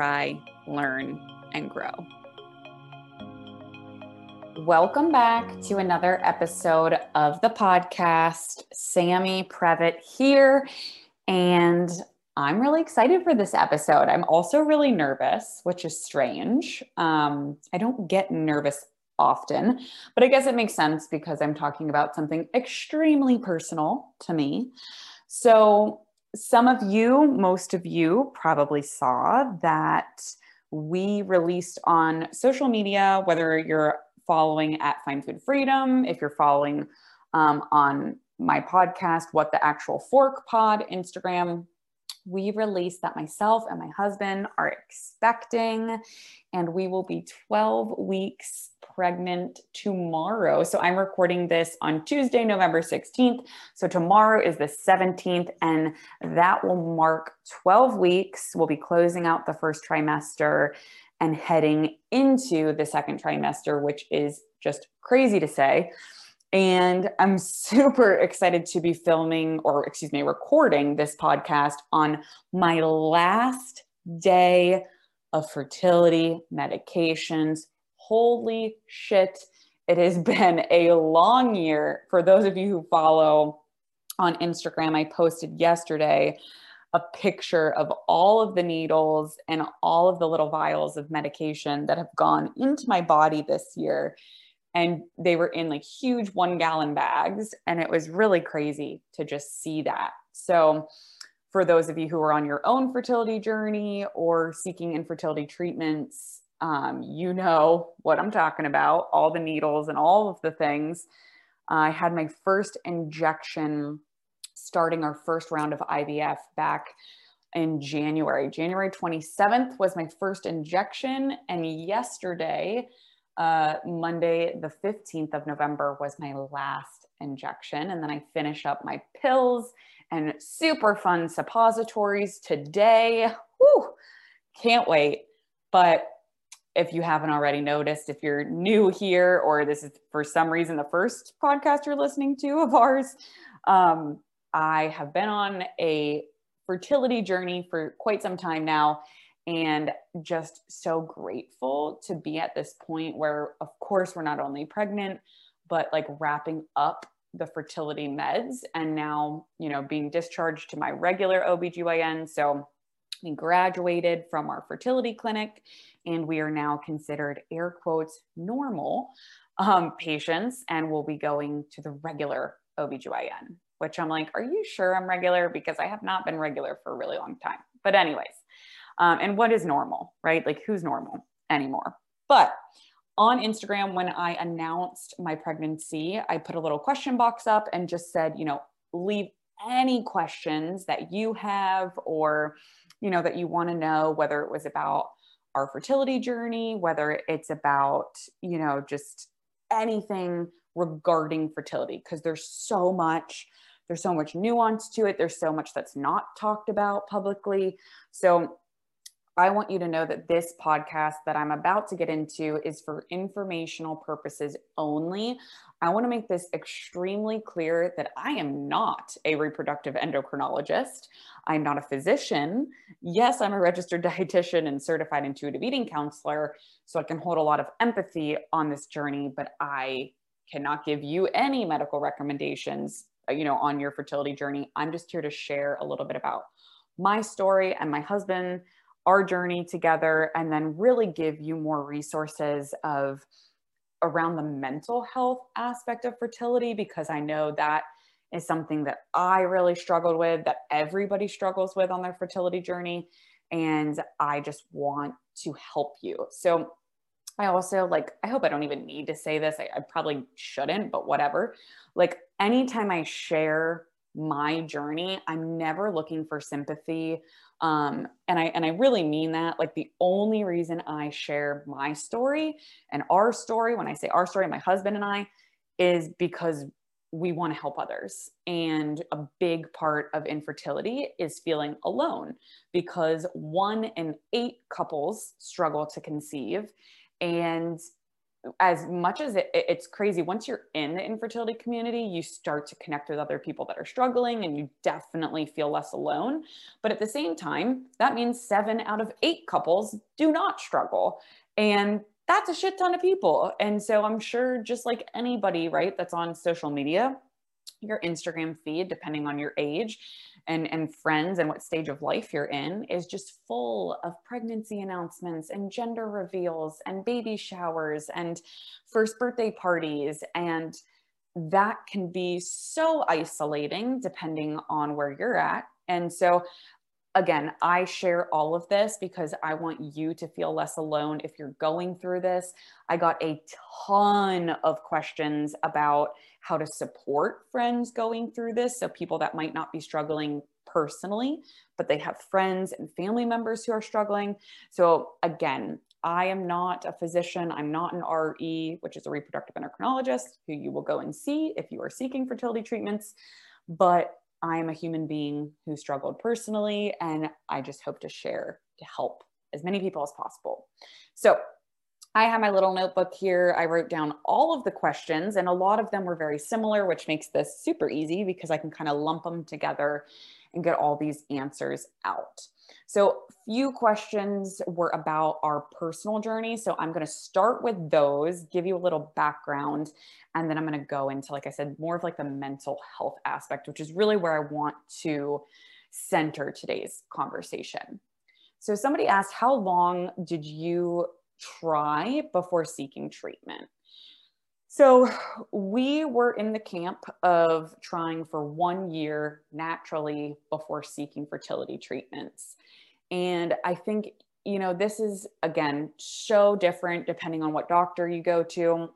cry, learn, and grow. Welcome back to another episode of the podcast. Sammy Previtt here. And I'm really excited for this episode. I'm also really nervous, which is strange. Um, I don't get nervous often, but I guess it makes sense because I'm talking about something extremely personal to me. So, some of you, most of you probably saw that we released on social media, whether you're following at Fine Food Freedom, if you're following um, on my podcast, What the Actual Fork Pod Instagram, we released that myself and my husband are expecting, and we will be 12 weeks pregnant tomorrow. So I'm recording this on Tuesday, November 16th. So tomorrow is the 17th, and that will mark 12 weeks. We'll be closing out the first trimester and heading into the second trimester, which is just crazy to say. And I'm super excited to be filming, or excuse me, recording this podcast on my last day of fertility medications. Holy shit, it has been a long year. For those of you who follow on Instagram, I posted yesterday a picture of all of the needles and all of the little vials of medication that have gone into my body this year and they were in like huge one gallon bags and it was really crazy to just see that so for those of you who are on your own fertility journey or seeking infertility treatments um, you know what i'm talking about all the needles and all of the things i had my first injection starting our first round of ivf back in January. January 27th was my first injection. And yesterday, uh, Monday, the 15th of November, was my last injection. And then I finish up my pills and super fun suppositories today. Whew, can't wait. But if you haven't already noticed, if you're new here or this is for some reason the first podcast you're listening to of ours, um, I have been on a fertility journey for quite some time now and just so grateful to be at this point where of course we're not only pregnant but like wrapping up the fertility meds and now you know being discharged to my regular OBGYN so we graduated from our fertility clinic and we are now considered air quotes normal um, patients and we'll be going to the regular OBGYN which I'm like are you sure I'm regular because I have not been regular for a really long time but anyways um, and what is normal, right? Like who's normal anymore? But on Instagram, when I announced my pregnancy, I put a little question box up and just said, you know, leave any questions that you have or, you know, that you want to know, whether it was about our fertility journey, whether it's about, you know, just anything regarding fertility, because there's so much there's so much nuance to it. There's so much that's not talked about publicly. So I want you to know that this podcast that I'm about to get into is for informational purposes only. I want to make this extremely clear that I am not a reproductive endocrinologist. I'm not a physician. Yes, I'm a registered dietitian and certified intuitive eating counselor, so I can hold a lot of empathy on this journey, but I cannot give you any medical recommendations, uh, you know, on your fertility journey. I'm just here to share a little bit about my story and my husband our journey together and then really give you more resources of around the mental health aspect of fertility because I know that is something that I really struggled with, that everybody struggles with on their fertility journey. And I just want to help you. So I also like, I hope I don't even need to say this. I, I probably shouldn't, but whatever. Like, anytime I share my journey, I'm never looking for sympathy. Um, and I and I really mean that. Like the only reason I share my story and our story, when I say our story, my husband and I, is because we want to help others. And a big part of infertility is feeling alone because one in eight couples struggle to conceive. And as much as it, it's crazy, once you're in the infertility community, you start to connect with other people that are struggling and you definitely feel less alone. But at the same time, that means seven out of eight couples do not struggle. And that's a shit ton of people. And so I'm sure just like anybody, right, that's on social media, your Instagram feed, depending on your age and, and friends and what stage of life you're in, is just full of pregnancy announcements and gender reveals and baby showers and first birthday parties. And that can be so isolating depending on where you're at. And so again, I share all of this because I want you to feel less alone if you're going through this. I got a ton of questions about how to support friends going through this. So, people that might not be struggling personally, but they have friends and family members who are struggling. So, again, I am not a physician. I'm not an RE, which is a reproductive endocrinologist, who you will go and see if you are seeking fertility treatments. But I'm a human being who struggled personally, and I just hope to share to help as many people as possible. So, I have my little notebook here. I wrote down all of the questions, and a lot of them were very similar, which makes this super easy because I can kind of lump them together and get all these answers out. So, a few questions were about our personal journey. So, I'm going to start with those, give you a little background, and then I'm going to go into, like I said, more of like the mental health aspect, which is really where I want to center today's conversation. So, somebody asked, How long did you try before seeking treatment? So we were in the camp of trying for one year naturally before seeking fertility treatments. And I think, you know, this is again so different depending on what doctor you go to.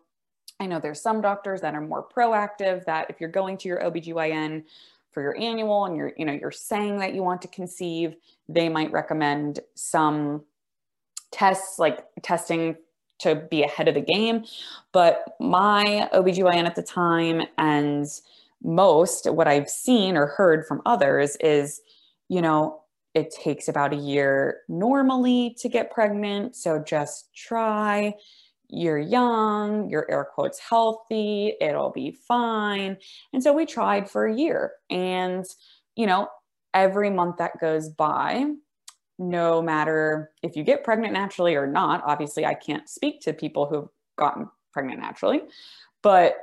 I know there's some doctors that are more proactive that if you're going to your OBGYN for your annual and you're, you know, you're saying that you want to conceive, they might recommend some tests like testing to be ahead of the game. But my OBGYN at the time and most what I've seen or heard from others is, you know, it takes about a year normally to get pregnant. So just try. You're young, you're air quotes healthy, it'll be fine. And so we tried for a year. And, you know, every month that goes by, no matter if you get pregnant naturally or not. Obviously, I can't speak to people who've gotten pregnant naturally, but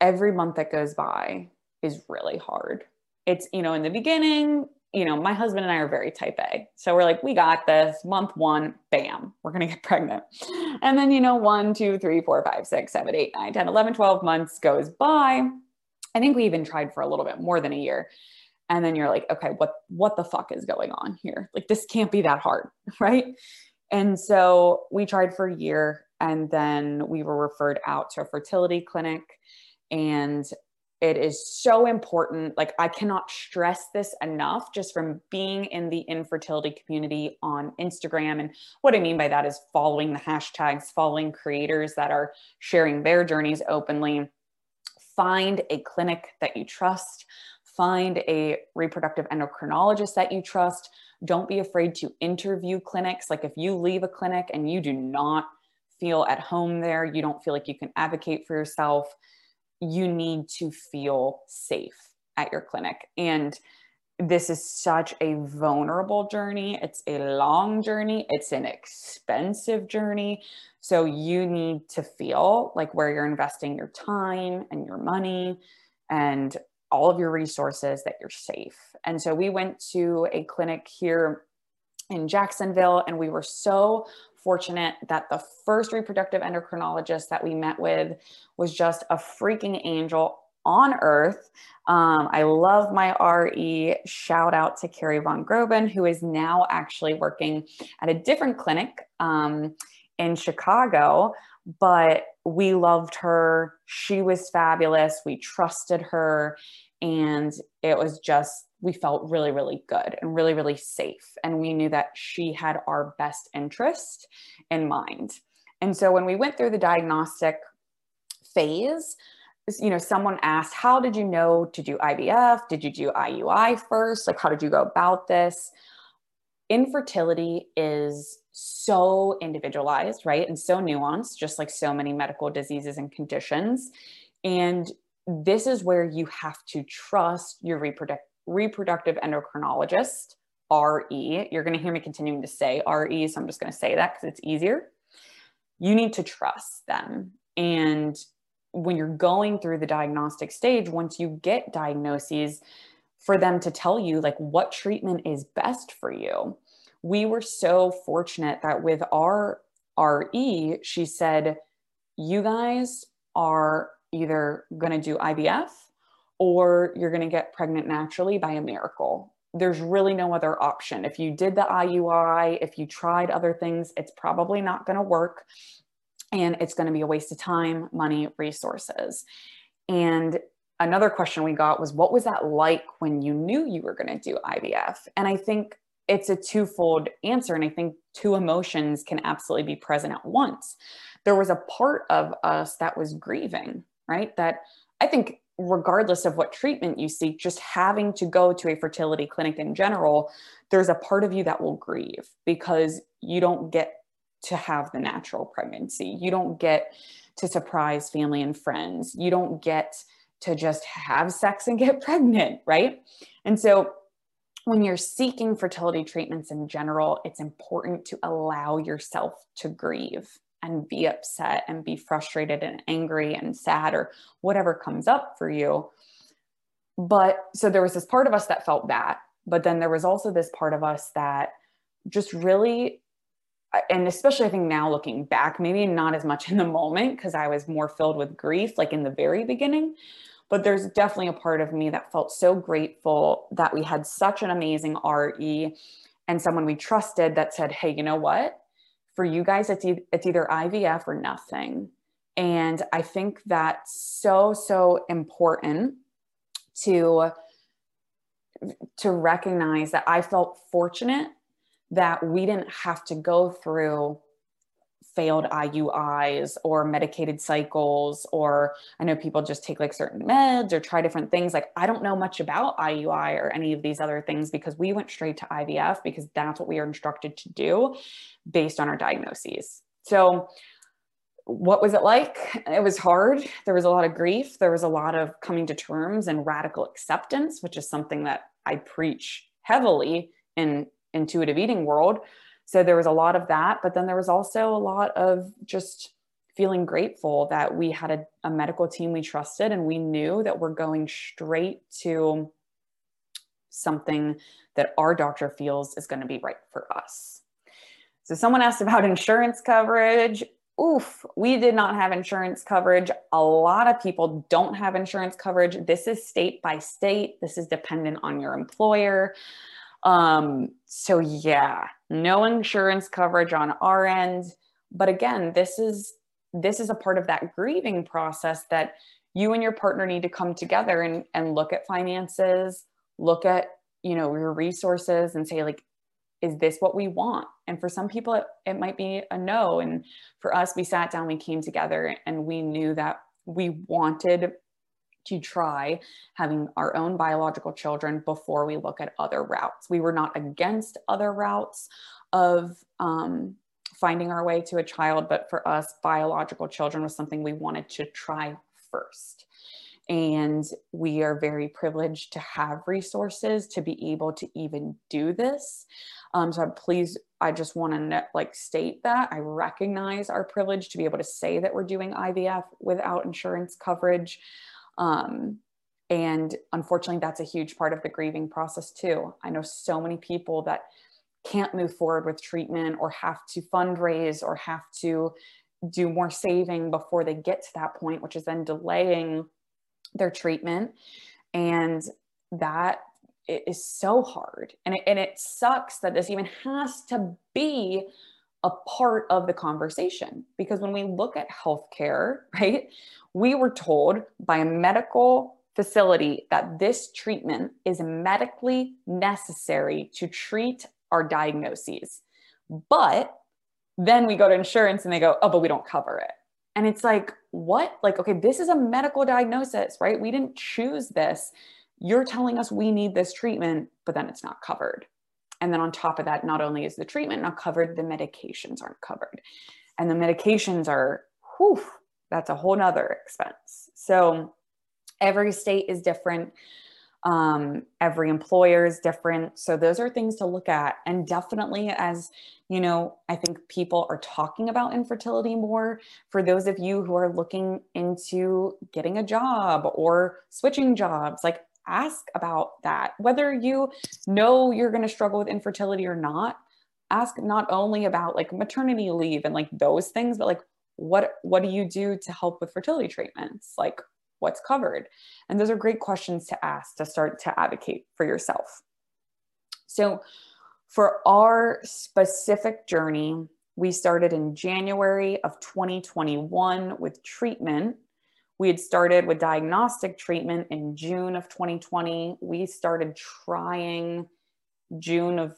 every month that goes by is really hard. It's, you know, in the beginning, you know, my husband and I are very type A. So we're like, we got this. Month one, bam, we're going to get pregnant. And then, you know, one, two, three, four, five, six, seven, eight, nine, 10, 11, 12 months goes by. I think we even tried for a little bit more than a year and then you're like okay what what the fuck is going on here? Like this can't be that hard right? And so we tried for a year and then we were referred out to a fertility clinic. And it is so important like i cannot stress this enough just from being in the infertility community on instagram. And what i mean by that is following the hashtags following creators that are sharing their journeys openly. Find a clinic that you trust Find a reproductive endocrinologist that you trust. Don't be afraid to interview clinics. Like if you leave a clinic and you do not feel at home there, you don't feel like you can advocate for yourself, you need to feel safe at your clinic. And this is such a vulnerable journey. It's a long journey. It's an expensive journey. So you need to feel like where you're investing your time and your money and all of your resources that you're safe. And so we went to a clinic here in Jacksonville and we were so fortunate that the first reproductive endocrinologist that we met with was just a freaking angel on earth. Um, I love my RE. Shout out to Kari Von Goeben, who is now actually working at a different clinic um, in Chicago. But we loved her. She was fabulous. We trusted her. And it was just, we felt really, really good and really, really safe. And we knew that she had our best interest in mind. And so when we went through the diagnostic phase, you know, someone asked, How did you know to do IVF? Did you do IUI first? Like, how did you go about this? Infertility is so individualized, right? And so nuanced, just like so many medical diseases and conditions. And this is where you have to trust your reproduct- reproductive endocrinologist, RE. You're going to hear me continuing to say RE, so I'm just going to say that because it's easier. You need to trust them. And when you're going through the diagnostic stage, once you get diagnoses, for them to tell you like what treatment is best for you. We were so fortunate that with our RE, she said, You guys are either going to do IVF or you're going to get pregnant naturally by a miracle. There's really no other option. If you did the IUI, if you tried other things, it's probably not going to work and it's going to be a waste of time, money, resources. And another question we got was what was that like when you knew you were going to do IVF? And I think it's a twofold answer. And I think two emotions can absolutely be present at once. There was a part of us that was grieving, right? That I think, regardless of what treatment you seek, just having to go to a fertility clinic in general, there's a part of you that will grieve because you don't get to have the natural pregnancy. You don't get to surprise family and friends. You don't get to just have sex and get pregnant, right? And so when you're seeking fertility treatments in general, it's important to allow yourself to grieve and be upset and be frustrated and angry and sad or whatever comes up for you. But so there was this part of us that felt that, but then there was also this part of us that just really and especially I think now looking back, maybe not as much in the moment because I was more filled with grief, like in the very beginning. But there's definitely a part of me that felt so grateful that we had such an amazing RE and someone we trusted that said, hey, you know what? For you guys, it's, e- it's either IVF or nothing. And I think that's so, so important to to recognize that I felt fortunate that we didn't have to go through failed IUIs or medicated cycles, or I know people just take like certain meds or try different things. Like, I don't know much about IUI or any of these other things because we went straight to IVF because that's what we are instructed to do based on our diagnoses. So, what was it like? It was hard. There was a lot of grief. There was a lot of coming to terms and radical acceptance, which is something that I preach heavily in intuitive eating world. So there was a lot of that, but then there was also a lot of just feeling grateful that we had a, a medical team we trusted and we knew that we're going straight to something that our doctor feels is going to be right for us. So someone asked about insurance coverage. Oof, we did not have insurance coverage. A lot of people don't have insurance coverage. This is state by state. This is dependent on your employer. Um, so yeah, no insurance coverage on our end. But again, this is this is a part of that grieving process that you and your partner need to come together and, and look at finances, look at you know your resources and say like is this what we want and for some people it, it might be a no and for us we sat down we came together and we knew that we wanted to try having our own biological children before we look at other routes. We were not against other routes of um, finding our way to a child, but for us, biological children was something we wanted to try first. And we are very privileged to have resources to be able to even do this. Um, so please, I just want to like state that I recognize our privilege to be able to say that we're doing IVF without insurance coverage. Um, and unfortunately, that's a huge part of the grieving process too. I know so many people that can't move forward with treatment or have to fundraise or have to do more saving before they get to that point, which is then delaying their treatment. And that is so hard. And it, and it sucks that this even has to be a part of the conversation because when we look at healthcare, right, we were told by a medical facility that this treatment is medically necessary to treat our diagnoses. But then we go to insurance and they go, oh, but we don't cover it. And it's like, what? Like, okay, this is a medical diagnosis, right? We didn't choose this. You're telling us we need this treatment, but then it's not covered. And then on top of that, not only is the treatment not covered, the medications aren't covered. And the medications are, whew, that's a whole nother expense. So every state is different. Um, every employer is different. So those are things to look at. And definitely as, you know, I think people are talking about infertility more. For those of you who are looking into getting a job or switching jobs, like ask about that. Whether you know you're going to struggle with infertility or not, ask not only about like maternity leave and like those things, but like what what do you do to help with fertility treatments? Like what's covered? And those are great questions to ask to start to advocate for yourself. So for our specific journey, we started in January of 2021 with treatment we had started with diagnostic treatment in June of 2020. We started trying June of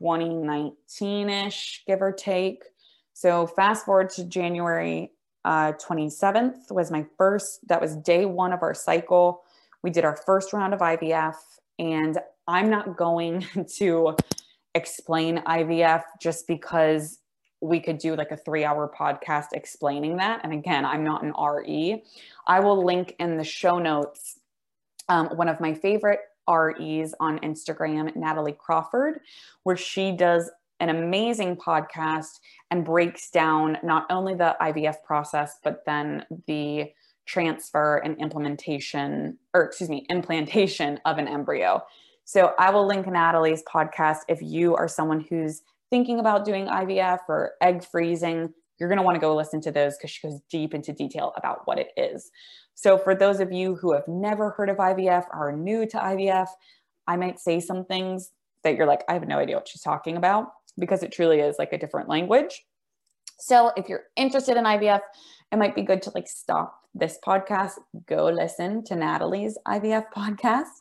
2019 ish, give or take. So, fast forward to January uh, 27th was my first, that was day one of our cycle. We did our first round of IVF, and I'm not going to explain IVF just because we could do like a three hour podcast explaining that. And again, I'm not an RE. I will link in the show notes um, one of my favorite REs on Instagram, Natalie Crawford, where she does an amazing podcast and breaks down not only the IVF process, but then the transfer and implementation, or excuse me, implantation of an embryo. So I will link Natalie's podcast if you are someone who's thinking about doing IVF or egg freezing, you're going to want to go listen to those because she goes deep into detail about what it is. So, for those of you who have never heard of IVF or are new to IVF, I might say some things that you're like, I have no idea what she's talking about because it truly is like a different language. So, if you're interested in IVF, it might be good to like stop this podcast, go listen to Natalie's IVF podcast,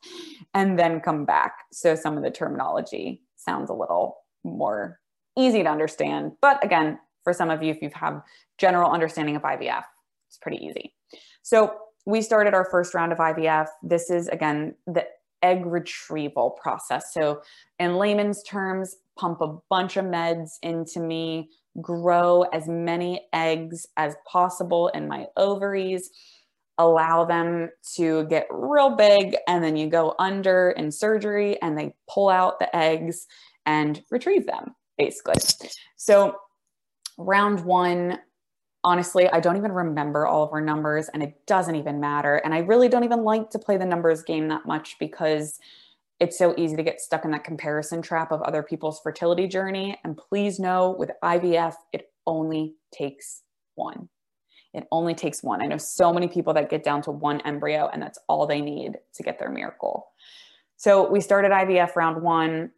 and then come back. So, some of the terminology sounds a little more easy to understand. But again, for some of you, if you have general understanding of IVF, it's pretty easy. So we started our first round of IVF. This is again the egg retrieval process. So in layman's terms, pump a bunch of meds into me, grow as many eggs as possible in my ovaries, allow them to get real big, and then you go under in surgery and they pull out the eggs and retrieve them basically. So, round one, honestly, I don't even remember all of our numbers and it doesn't even matter. And I really don't even like to play the numbers game that much because it's so easy to get stuck in that comparison trap of other people's fertility journey. And please know with IVF, it only takes one. It only takes one. I know so many people that get down to one embryo and that's all they need to get their miracle. So we started IVF round one,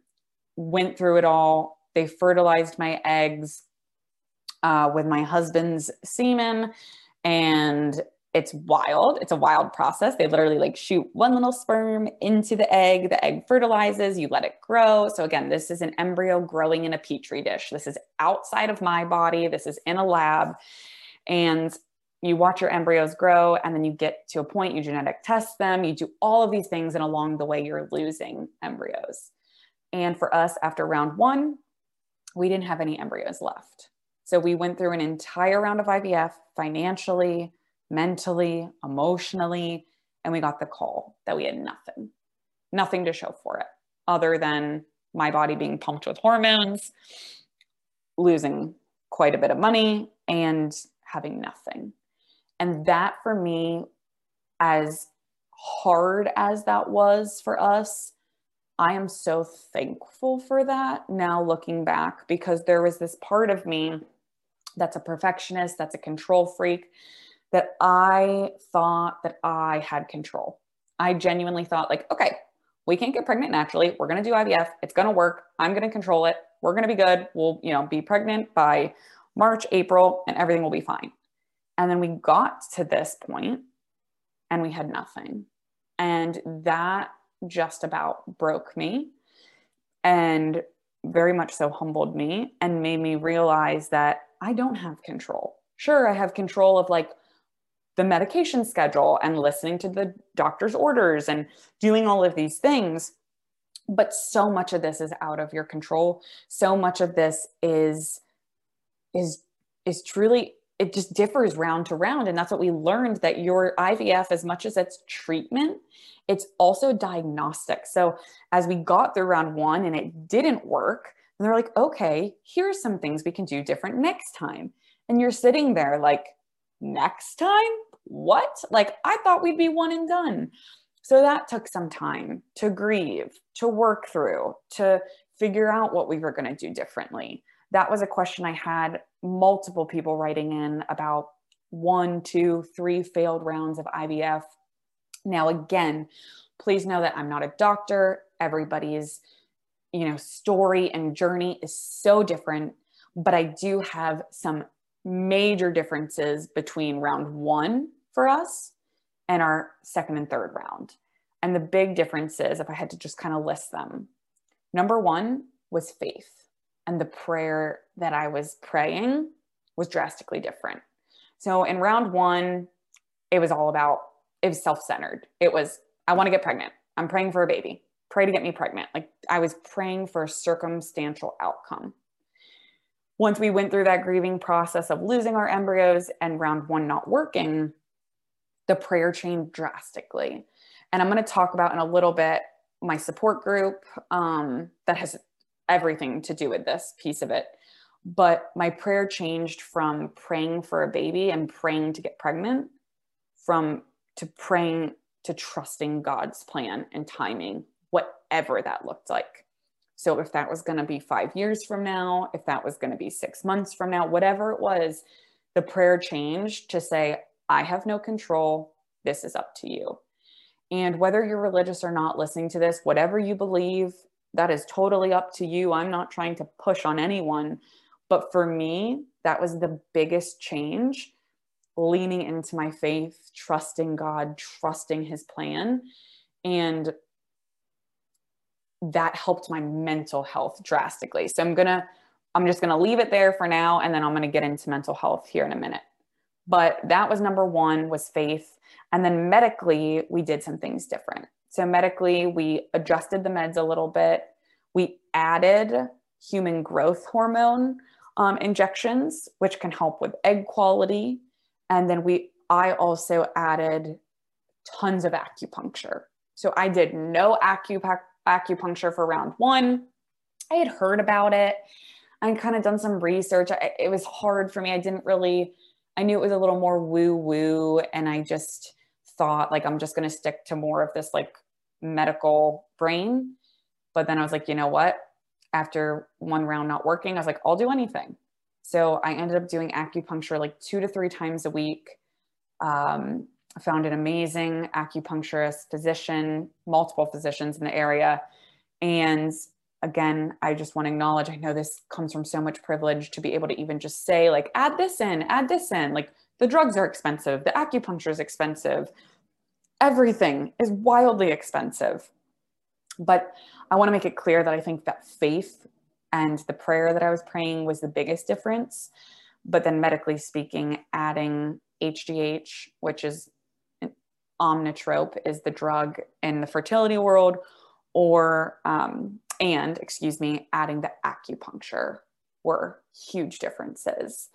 went through it all, they fertilized my eggs uh, with my husband's semen. And it's wild. It's a wild process. They literally like shoot one little sperm into the egg. The egg fertilizes, you let it grow. So, again, this is an embryo growing in a petri dish. This is outside of my body. This is in a lab. And you watch your embryos grow, and then you get to a point, you genetic test them, you do all of these things, and along the way, you're losing embryos. And for us, after round one, we didn't have any embryos left. So we went through an entire round of IVF financially, mentally, emotionally, and we got the call that we had nothing, nothing to show for it other than my body being pumped with hormones, losing quite a bit of money, and having nothing. And that for me, as hard as that was for us, I am so thankful for that now looking back because there was this part of me that's a perfectionist, that's a control freak, that I thought that I had control. I genuinely thought, like, okay, we can't get pregnant naturally. We're going to do IVF. It's going to work. I'm going to control it. We're going to be good. We'll, you know, be pregnant by March, April, and everything will be fine. And then we got to this point and we had nothing. And that just about broke me and very much so humbled me and made me realize that I don't have control. Sure, I have control of like the medication schedule and listening to the doctor's orders and doing all of these things. But so much of this is out of your control. So much of this is is is truly it just differs round to round and that's what we learned that your IVF as much as it's treatment it's also diagnostic. So as we got through round 1 and it didn't work and they're like okay here's some things we can do different next time. And you're sitting there like next time? What? Like I thought we'd be one and done. So that took some time to grieve to work through to figure out what we were going to do differently. That was a question I had multiple people writing in about one, two, three failed rounds of IVF. Now, again, please know that I'm not a doctor. Everybody's, you know, story and journey is so different, but I do have some major differences between round one for us and our second and third round. And the big differences, if I had to just kind of list them, number one was faith and the prayer that I was praying was drastically different. So in round one, it was all about, it was self centered. It was, I want to get pregnant. I'm praying for a baby. Pray to get me pregnant. Like I was praying for a circumstantial outcome. Once we went through that grieving process of losing our embryos and round one not working, the prayer changed drastically. And I'm going to talk about in a little bit my support group um, that has everything to do with this piece of it. But my prayer changed from praying for a baby and praying to get pregnant from to praying to trusting God's plan and timing, whatever that looked like. So if that was going to be 5 years from now, if that was going to be 6 months from now, whatever it was, the prayer changed to say I have no control. This is up to you. And whether you're religious or not listening to this, whatever you believe, that is totally up to you. I'm not trying to push on anyone. But for me, that was the biggest change leaning into my faith, trusting God, trusting his plan. And that helped my mental health drastically. So I'm going to, I'm just going to leave it there for now. And then I'm going to get into mental health here in a minute. But that was number one was faith. And then medically, we did some things different. So, medically, we adjusted the meds a little bit. We added human growth hormone um, injections, which can help with egg quality. And then we, I also added tons of acupuncture. So I did no acupuncture for round one. I had heard about it. I kind of done some research. I, it was hard for me. I didn't really, I knew it was a little more woo woo. And I just thought like, I'm just going to stick to more of this like medical brain. But then I was like, you know what? After one round not working, I was like, I'll do anything. So I ended up doing acupuncture like two to three times a week. Um, I found an amazing acupuncturist physician, multiple physicians in the area. And again, I just want to acknowledge I know this comes from so much privilege to be able to even just say, like, add this in, add this in. Like, the drugs are expensive, the acupuncture is expensive, everything is wildly expensive. But I want to make it clear that I think that faith and the prayer that I was praying was the biggest difference. But then, medically speaking, adding HGH, which is an omnitrope, is the drug in the fertility world, or, um, and excuse me, adding the acupuncture were huge differences.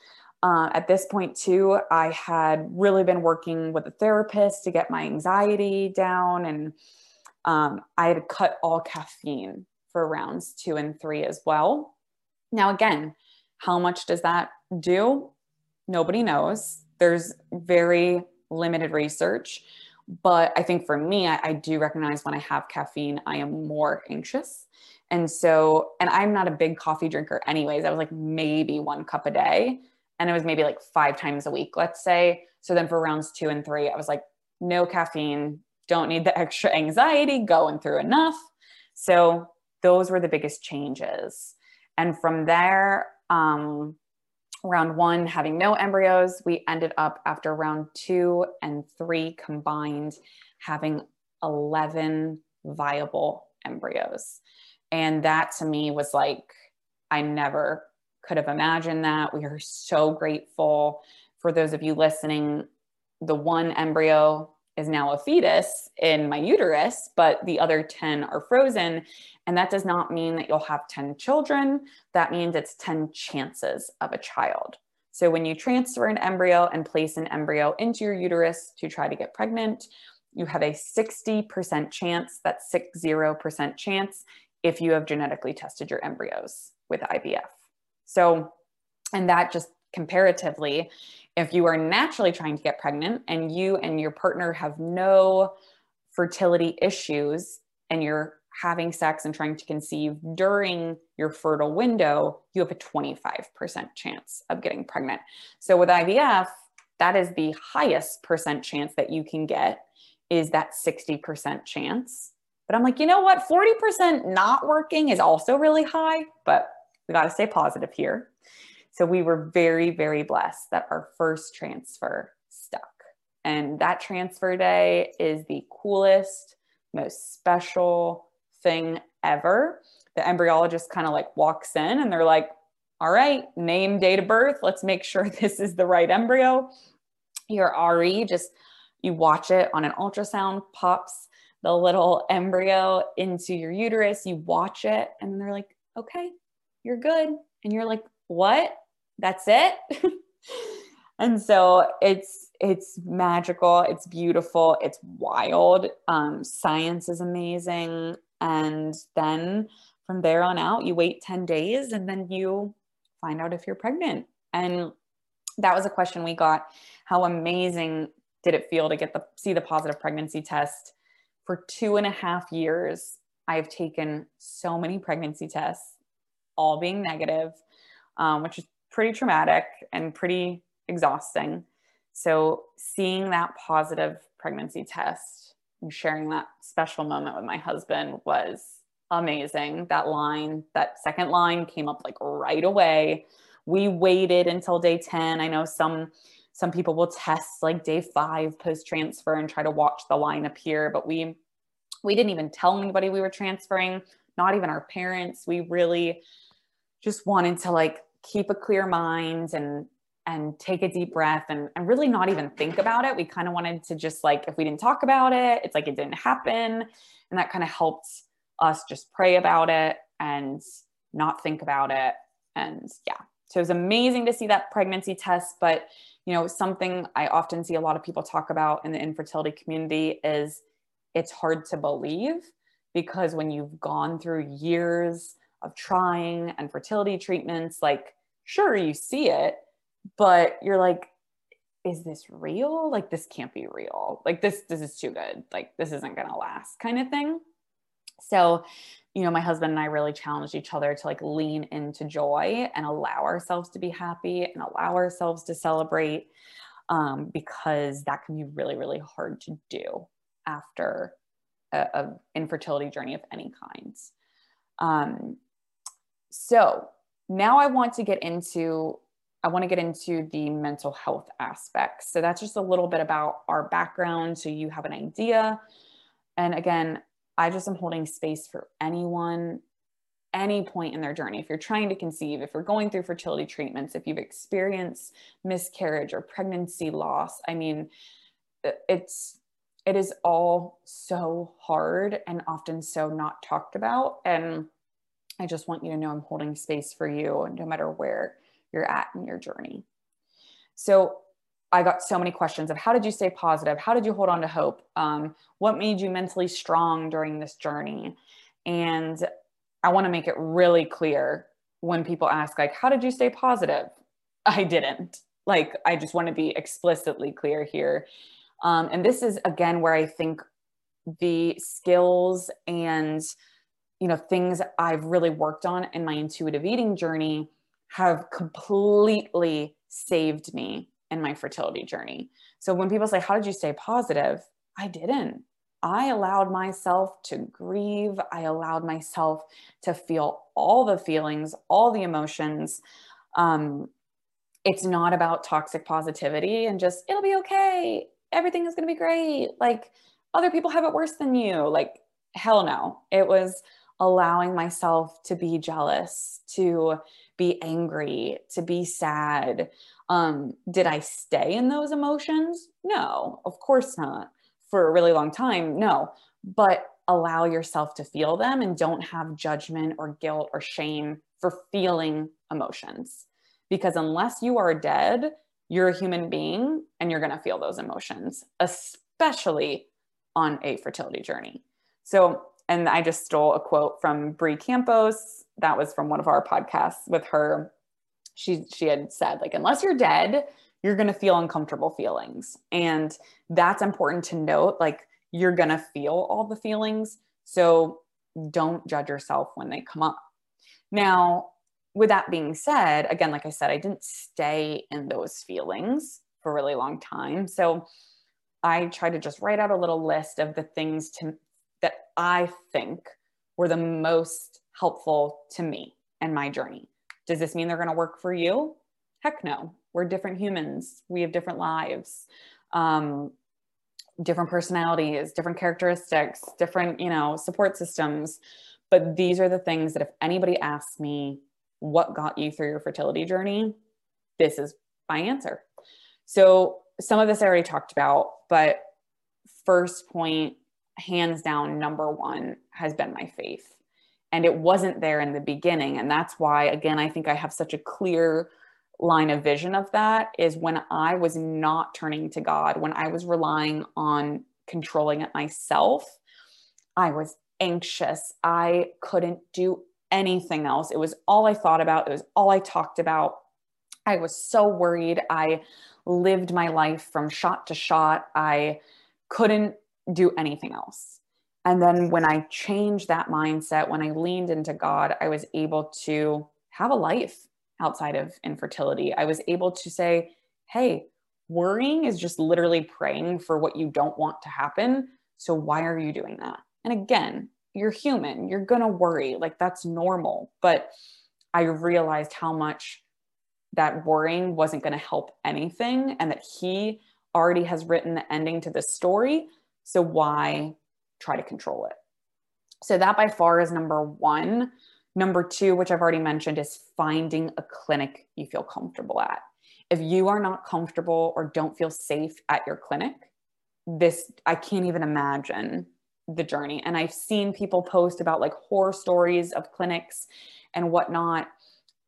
Uh, at this point, too, I had really been working with a therapist to get my anxiety down, and um, I had cut all caffeine for rounds two and three as well. Now, again, how much does that do? Nobody knows. There's very limited research, but I think for me, I, I do recognize when I have caffeine, I am more anxious. And so, and I'm not a big coffee drinker, anyways. I was like maybe one cup a day, and it was maybe like five times a week, let's say. So then for rounds two and three, I was like, no caffeine, don't need the extra anxiety, going through enough. So those were the biggest changes. And from there, um, round one having no embryos, we ended up after round two and three combined having 11 viable embryos. And that to me was like, I never could have imagined that. We are so grateful for those of you listening. The one embryo is now a fetus in my uterus, but the other 10 are frozen. And that does not mean that you'll have 10 children. That means it's 10 chances of a child. So when you transfer an embryo and place an embryo into your uterus to try to get pregnant, you have a 60% chance, that's 60% chance if you have genetically tested your embryos with IVF. So, and that just comparatively, if you are naturally trying to get pregnant and you and your partner have no fertility issues and you're having sex and trying to conceive during your fertile window, you have a 25% chance of getting pregnant. So with IVF, that is the highest percent chance that you can get is that 60% chance. But I'm like, you know what? 40% not working is also really high, but we got to stay positive here. So we were very, very blessed that our first transfer stuck. And that transfer day is the coolest, most special thing ever. The embryologist kind of like walks in and they're like, all right, name, date of birth. Let's make sure this is the right embryo. Your RE just, you watch it on an ultrasound, pops the little embryo into your uterus. You watch it and they're like, okay, you're good. And you're like, what? That's it? and so it's it's magical. It's beautiful. It's wild. Um, science is amazing. And then from there on out you wait 10 days and then you find out if you're pregnant. And that was a question we got. How amazing did it feel to get the see the positive pregnancy test? For two and a half years i've taken so many pregnancy tests all being negative um, which is pretty traumatic and pretty exhausting. So, seeing that positive pregnancy test and sharing that special moment with my husband was amazing. That line, that second line came up like right away. We waited until day 10. I know some some people will test like day 5 post transfer and try to watch the line appear, but we we didn't even tell anybody we were transferring, not even our parents. We really just wanted to like keep a clear mind and and take a deep breath and, and really not even think about it. We kind of wanted to just like, if we didn't talk about it, it's like it didn't happen. And that kind of helped us just pray about it and not think about it. And yeah, so it was amazing to see that pregnancy test. But, you know, something I often see a lot of people talk about in the infertility community is it's hard to believe because when you've gone through years of trying and fertility treatments, like, sure, you see it, but you're like, is this real? Like, this can't be real. Like, this, this is too good. Like, this isn't going to last kind of thing. So, you know, my husband and I really challenged each other to like lean into joy and allow ourselves to be happy and allow ourselves to celebrate um, because that can be really, really hard to do after a, a infertility journey of any kind. Um, so now I want to get into I want to get into the mental health aspects. So that's just a little bit about our background so you have an idea. And again, I just am holding space for anyone any point in their journey. If you're trying to conceive, if you're going through fertility treatments, if you've experienced miscarriage or pregnancy loss, I mean, it's it is all so hard and often so not talked about and I just want you to know I'm holding space for you no matter where you're at in your journey. So I got so many questions of how did you stay positive? How did you hold on to hope? Um, what made you mentally strong during this journey? And I want to make it really clear when people ask, like, how did you stay positive? I didn't. Like, I just want to be explicitly clear here. Um, and this is again where I think the skills and you know things I've really worked on in my intuitive eating journey have completely saved me in my fertility journey. So when people say, How did you stay positive? I didn't. I allowed myself to grieve. I allowed myself to feel all the feelings, all the emotions. Um, it's not about toxic positivity and just, it'll be okay. Everything is going to be great. Like other people have it worse than you. Like, hell no. It was allowing myself to be jealous, to be angry, to be sad. Um, did I stay in those emotions? No, of course not for a really long time. No, but allow yourself to feel them and don't have judgment or guilt or shame for feeling emotions. Because unless you are dead, you're a human being and you're going to feel those emotions, especially on a fertility journey. So, and I just stole a quote from Brie Campos. That was from one of our podcasts with her. She she had said like unless you're dead, you're going to feel uncomfortable feelings. And that's important to note. Like, you're going to feel all the feelings. So don't judge yourself when they come up. Now, with that being said, again, like I said, I didn't stay in those feelings for a really long time. So I try to just write out a little list of the things to, that I think were the most helpful to me and my journey. Does this mean they're going to work for you? Heck no. We're different humans. We have different lives. Um, different personalities different characteristics different you know support systems. But these are the things that if anybody asks me what got you through your fertility journey this is my answer. So some of this i already talked about but first point hands down number one has been my faith and it wasn't there in the beginning and that's why again i think i have such a clear line of vision of that is when I was not turning to God, when I was relying on controlling it myself, I was anxious. I couldn't do anything else. It was all I thought about, it was all I talked about. I was so worried. I lived my life from shot to shot. I couldn't do anything else. And then when I changed that mindset, when I leaned into God, I was able to have a life outside of infertility, I was able to say, hey, worrying is just literally praying for what you don't want to happen. So why are you doing that? And again, you're human, you're going to worry. Like that's normal. But I realized how much that worrying wasn't going to help anything and that he already has written the ending to this story. So why try to control it? So that by far is number one. Number two, which I've already mentioned, is finding a clinic you feel comfortable at. If you are not comfortable or don't feel safe at your clinic, this, I can't even imagine the journey. And I've seen people post about like horror stories of clinics and whatnot.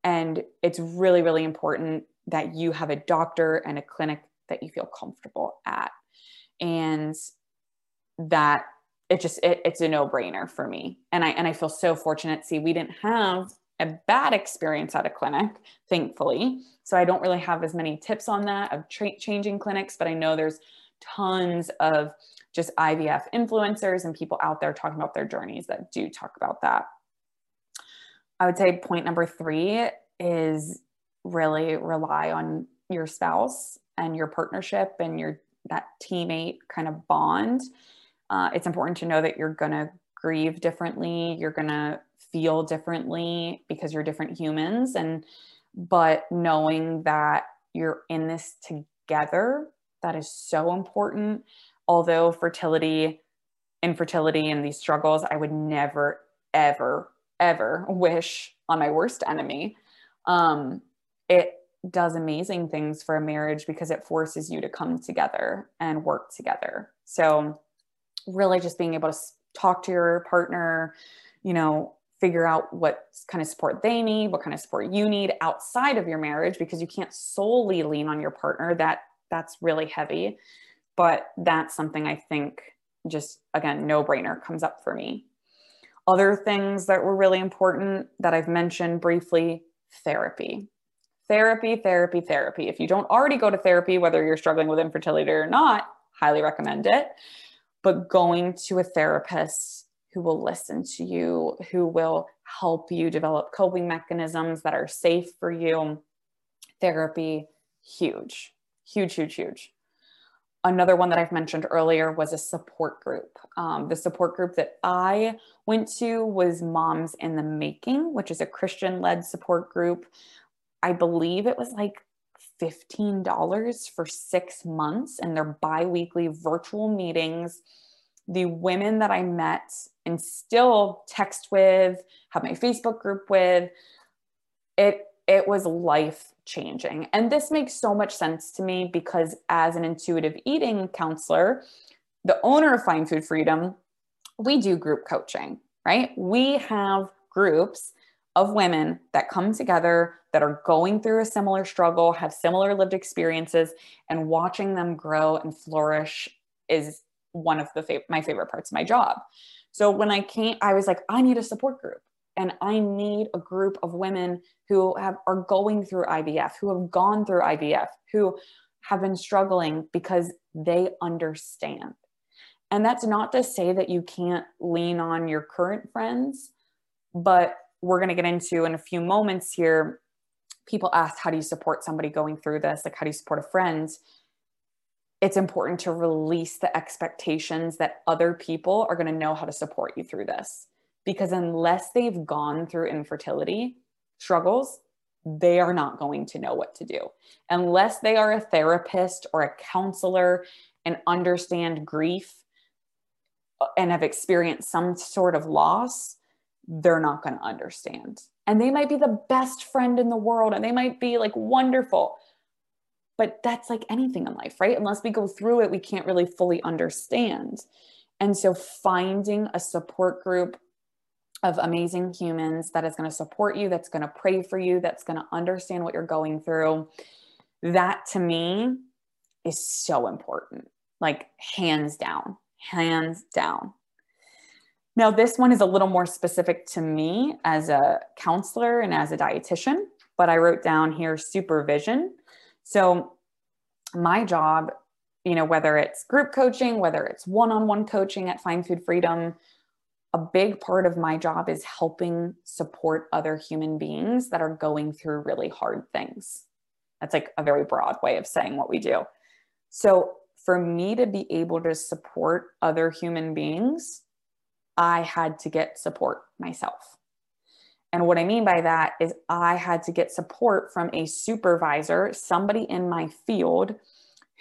And it's really, really important that you have a doctor and a clinic that you feel comfortable at. And that it just it, it's a no-brainer for me. And i and i feel so fortunate. See we didn't have a bad experience at a clinic thankfully. So i don't really have as many tips on that of tra- changing clinics but i know there's tons of just ivf influencers and people out there talking about their journeys that do talk about that. I would say point number three is really rely on your spouse and your partnership and your that teammate kind of bond uh, it's important to know that you're going to grieve differently, you're going to feel differently because you're different humans. And, but knowing that you're in this together, that is so important. Although fertility, infertility, and these struggles, I would never, ever, ever wish on my worst enemy. Um, it does amazing things for a marriage because it forces you to come together and work together. So, really just being able to talk to your partner, you know, figure out what kind of support they need, what kind of support you need outside of your marriage because you can't solely lean on your partner. That that's really heavy. But that's something I think just again no-brainer comes up for me. Other things that were really important that I've mentioned briefly, therapy. Therapy, therapy, therapy. If you don't already go to therapy whether you're struggling with infertility or not, highly recommend it. But going to a therapist who will listen to you, who will help you develop coping mechanisms that are safe for you, therapy, huge, huge, huge, huge. Another one that I've mentioned earlier was a support group. Um, the support group that I went to was Moms in the Making, which is a Christian led support group. I believe it was like $15 for six months, and they're bi weekly virtual meetings. The women that I met and still text with, have my Facebook group with, it it was life changing. And this makes so much sense to me because as an intuitive eating counselor, the owner of Find Food Freedom, we do group coaching, right? We have groups of women that come together that are going through a similar struggle, have similar lived experiences, and watching them grow and flourish is one of the fav- my favorite parts of my job. So when I came, I was like, I need a support group and I need a group of women who have are going through IVF, who have gone through IVF, who have been struggling because they understand. And that's not to say that you can't lean on your current friends, but we're going to get into in a few moments here. People ask, How do you support somebody going through this? Like, how do you support a friend? It's important to release the expectations that other people are going to know how to support you through this because unless they've gone through infertility struggles, they are not going to know what to do. Unless they are a therapist or a counselor and understand grief uh, and have experienced some sort of loss, they're not going to understand. And they might be the best friend in the world and they might be like wonderful. But that's like anything in life, right? Unless we go through it, we can't really fully understand. And so finding a support group of amazing humans that is going to support you, that's going to pray for you, that's going to understand what you're going through. That to me is so important, like hands down, hands down. Now, this one is a little more specific to me as a counselor and as a dietitian, but I wrote down here supervision. So, my job, you know, whether it's group coaching, whether it's one on one coaching at Find Food Freedom, a big part of my job is helping support other human beings that are going through really hard things. That's like a very broad way of saying what we do. So, for me to be able to support other human beings, I had to get support myself. And what I mean by that is, I had to get support from a supervisor, somebody in my field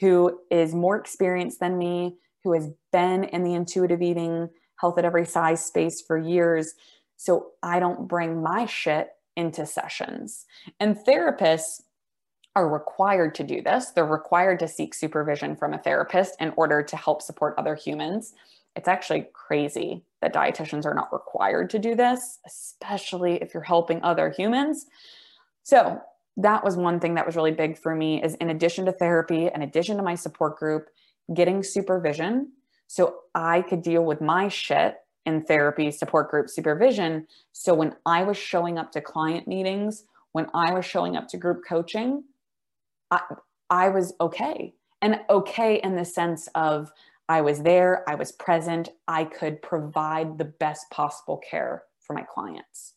who is more experienced than me, who has been in the intuitive eating health at every size space for years. So I don't bring my shit into sessions. And therapists are required to do this. They're required to seek supervision from a therapist in order to help support other humans. It's actually crazy that dietitians are not required to do this, especially if you're helping other humans. So, that was one thing that was really big for me is in addition to therapy, in addition to my support group, getting supervision so I could deal with my shit in therapy, support group, supervision. So when I was showing up to client meetings, when I was showing up to group coaching, I, I was okay. And okay in the sense of I was there, I was present, I could provide the best possible care for my clients.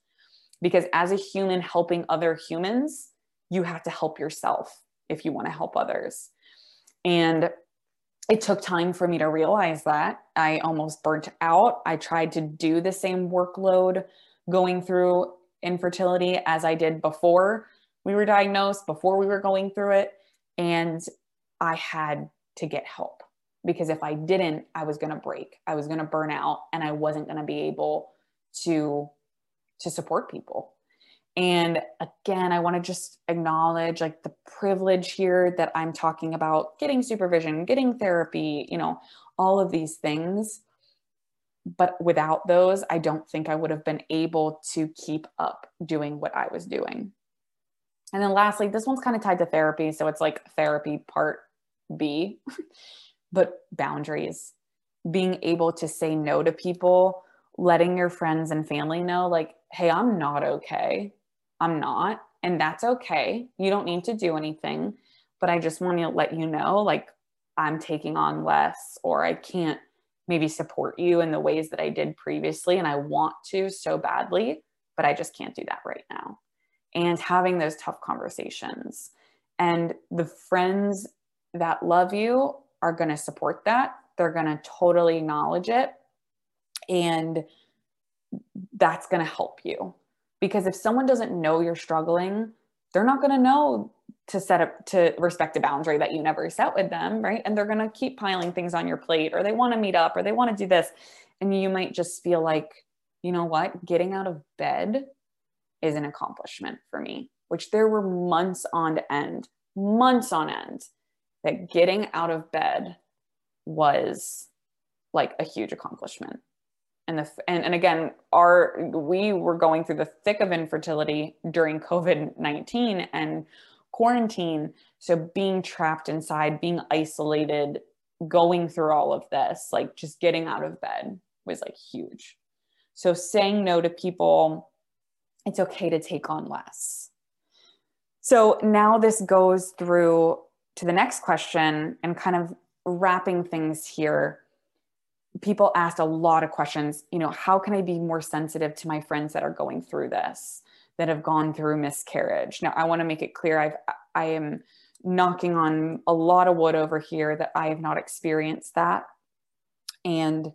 Because as a human helping other humans, you have to help yourself if you want to help others. And it took time for me to realize that. I almost burnt out. I tried to do the same workload going through infertility as I did before we were diagnosed, before we were going through it. And I had to get help because if I didn't, I was going to break. I was going to burn out and I wasn't going to be able to to support people. And again, I want to just acknowledge like the privilege here that I'm talking about getting supervision, getting therapy, you know, all of these things. But without those, I don't think I would have been able to keep up doing what I was doing. And then lastly, this one's kind of tied to therapy. So it's like therapy part B, but boundaries, being able to say no to people, letting your friends and family know, like, hey, I'm not okay I'm not. And that's okay. You don't need to do anything. But I just want to let you know like, I'm taking on less or I can't maybe support you in the ways that I did previously and I want to so badly, but I just can't do that right now. And having those tough conversations. And the friends that love you are going to support that. They're going to totally acknowledge it. And that's going to help you. Because if someone doesn't know you're struggling, they're not going to know to set up to respect a boundary that you never set with them, right? And they're going to keep piling things on your plate or they want to meet up or they want to do this. And you might just feel like, you know what, getting out of bed is an accomplishment for me, which there were months on end, months on end, that getting out of bed was like a huge accomplishment. And the and, and again our we were going through the thick of infertility during covid-19 and quarantine. So being trapped inside being isolated going through all of this like just getting out of bed was like huge. So saying no to people it's okay to take on less. So now this goes through to the next question and kind of wrapping things here people asked a lot of questions you know how can i be more sensitive to my friends that are going through this that have gone through miscarriage? Now i want to make it clear i've i am knocking on a lot of wood over here that i have not experienced that and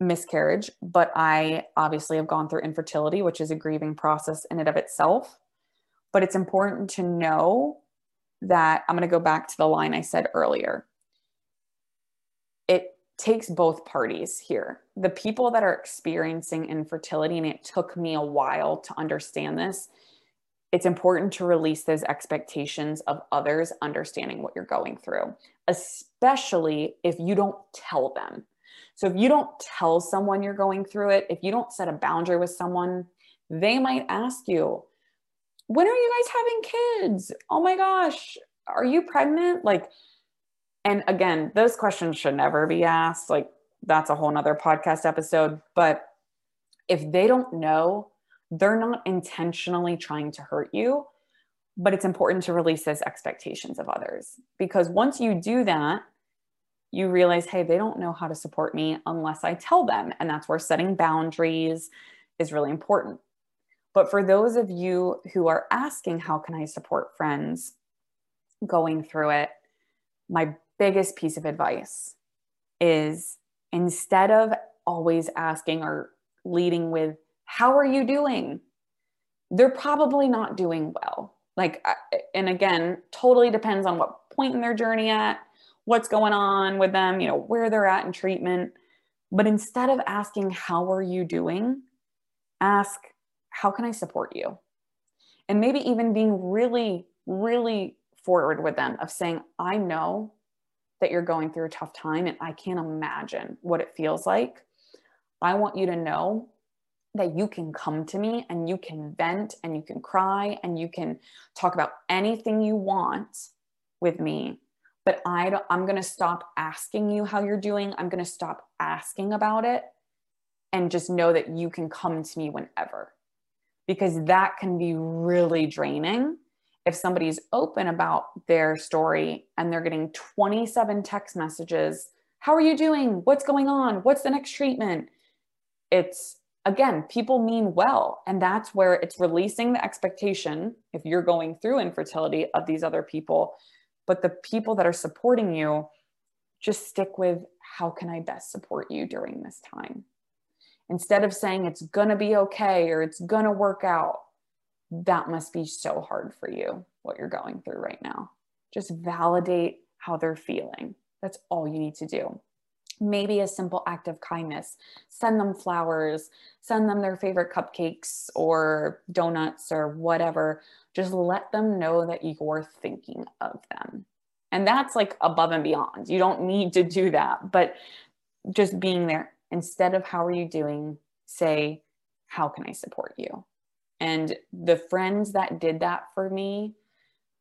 miscarriage but i obviously have gone through infertility which is a grieving process in and of itself. But it's important to know that i'm going to go back to the line i said earlier it takes both parties here. The people that are experiencing infertility, and it took me a while to understand this, it's important to release those expectations of others understanding what you're going through, especially if you don't tell them. So, if you don't tell someone you're going through it, if you don't set a boundary with someone, they might ask you, When are you guys having kids? Oh my gosh, are you pregnant? Like, and again, those questions should never be asked. Like that's a whole nother podcast episode. But if they don't know, they're not intentionally trying to hurt you. But it's important to release those expectations of others because once you do that, you realize, hey, they don't know how to support me unless I tell them. And that's where setting boundaries is really important. But for those of you who are asking, how can I support friends going through it? My biggest piece of advice is instead of always asking or leading with, How are you doing? They're probably not doing well. Like, and again, totally depends on what point in their journey at, what's going on with them, you know, where they're at in treatment. But instead of asking, How are you doing? ask, How can I support you? And maybe even being really, really forward with them of saying, I know that you're going through a tough time and I can't imagine what it feels like. I want you to know that you can come to me and you can vent and you can cry and you can talk about anything you want with me. But I don't, I'm going to stop asking you how you're doing. I'm going to stop asking about it and just know that you can come to me whenever because that can be really draining if somebody's open about their story and they're getting 27 text messages, how are you doing? What's going on? What's the next treatment? It's again, people mean well. And that's where it's releasing the expectation, if you're going through infertility, of these other people. But the people that are supporting you, just stick with how can I best support you during this time? Instead of saying it's going to be okay or it's going to work out, that must be so hard for you, what you're going through right now. Just validate how they're feeling. That's all you need to do. Maybe a simple act of kindness. Send them flowers, send them their favorite cupcakes or donuts or whatever. Just let them know that you're thinking of them. And that's like above and beyond. You don't need to do that, but just being there instead of how are you doing, say, how can I support you? And the friends that did that for me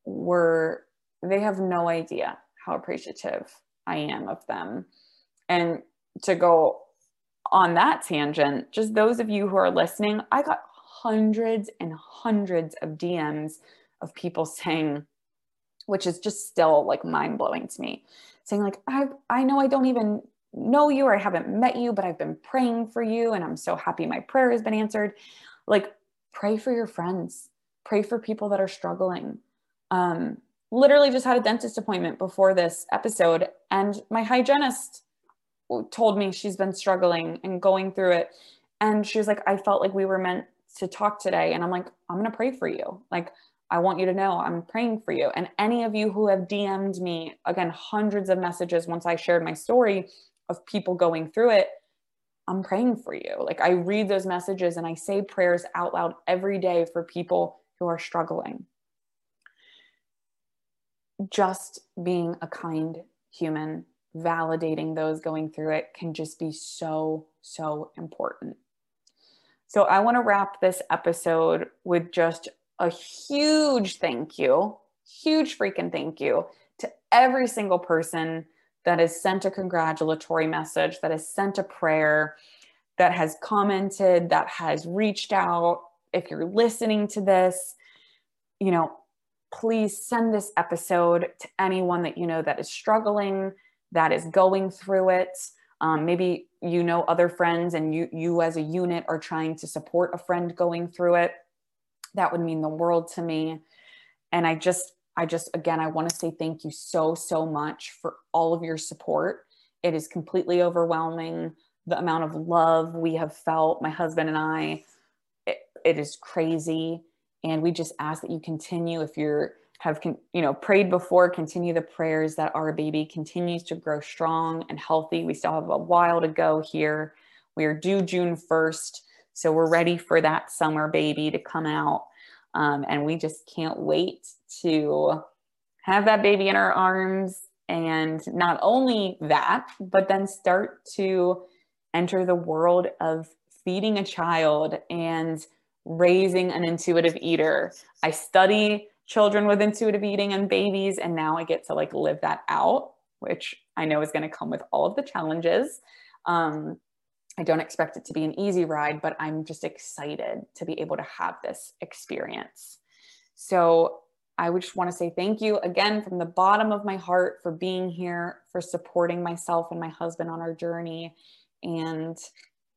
were, they have no idea how appreciative I am of them. And to go on that tangent, just those of you who are listening, I got hundreds and hundreds of DMs of people saying, which is just still like mind blowing to me, saying like I I know I don't even know you or I haven't met you, but I've been praying for you and I'm so happy my prayer has been answered. Like pray for your friends, pray for people that are struggling. Um, literally just had a dentist appointment before this episode and my hygienist told me she's been struggling and going through it. And she was like i felt like we were meant to talk today. And i'm like i'm going to pray for you. Like i want you to know i'm praying for you. And any of you who have dm'd me again hundreds of messages once i shared my story of people going through it i'm praying for you. Like i read those messages and i say prayers out loud every day for people who are struggling. Just being a kind human validating those going through it can just be so so important. So I want to wrap this episode with just a huge thank you, huge freaking thank you to every single person that has sent a congratulatory message, that has sent a prayer, that has commented, that has reached out. If you're listening to this, you know, please send this episode to anyone that you know that is struggling, that is going through it. Um, maybe you know other friends and you you as a unit are trying to support a friend going through it. That would mean the world to me. And I just I just again I want to say thank you so so much for all of your support. It is completely overwhelming the amount of love we have felt my husband and I. it, it is crazy and we just ask that you continue if you're have you know prayed before continue the prayers that our baby continues to grow strong and healthy we still have a while to go here we are due june 1st so we're ready for that summer baby to come out um, and we just can't wait to have that baby in our arms and not only that but then start to enter the world of feeding a child and raising an intuitive eater i study children with intuitive eating and babies. And now I get to like live that out, which I know is going to come with all of the challenges. Um, I don't expect it to be an easy ride, but I'm just excited to be able to have this experience. So I just want to say thank you again from the bottom of my heart for being here, for supporting myself and my husband on our journey. And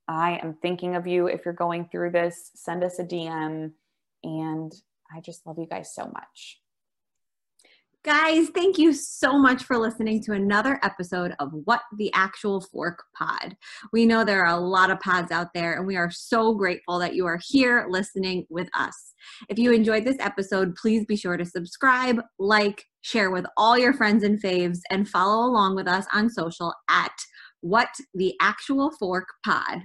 I am thinking of you if you're going through this. Send us a DM and I just love you guys so much. Guys, thank you so much for listening to another episode of What the Actual Fork Pod. We know there are a lot of pods out there, and we are so grateful that you are here listening with us. If you enjoyed this episode, please be sure to subscribe, like, share with all your friends and faves, and follow along with us on social at what the Actual Fork Pod.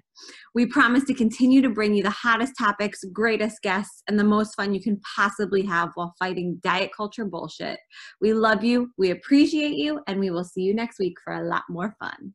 We promise to continue to bring you the hottest topics, greatest guests, and the most fun you can possibly have while fighting diet culture bullshit. We love you, we appreciate you, and we will see you next week for a lot more fun.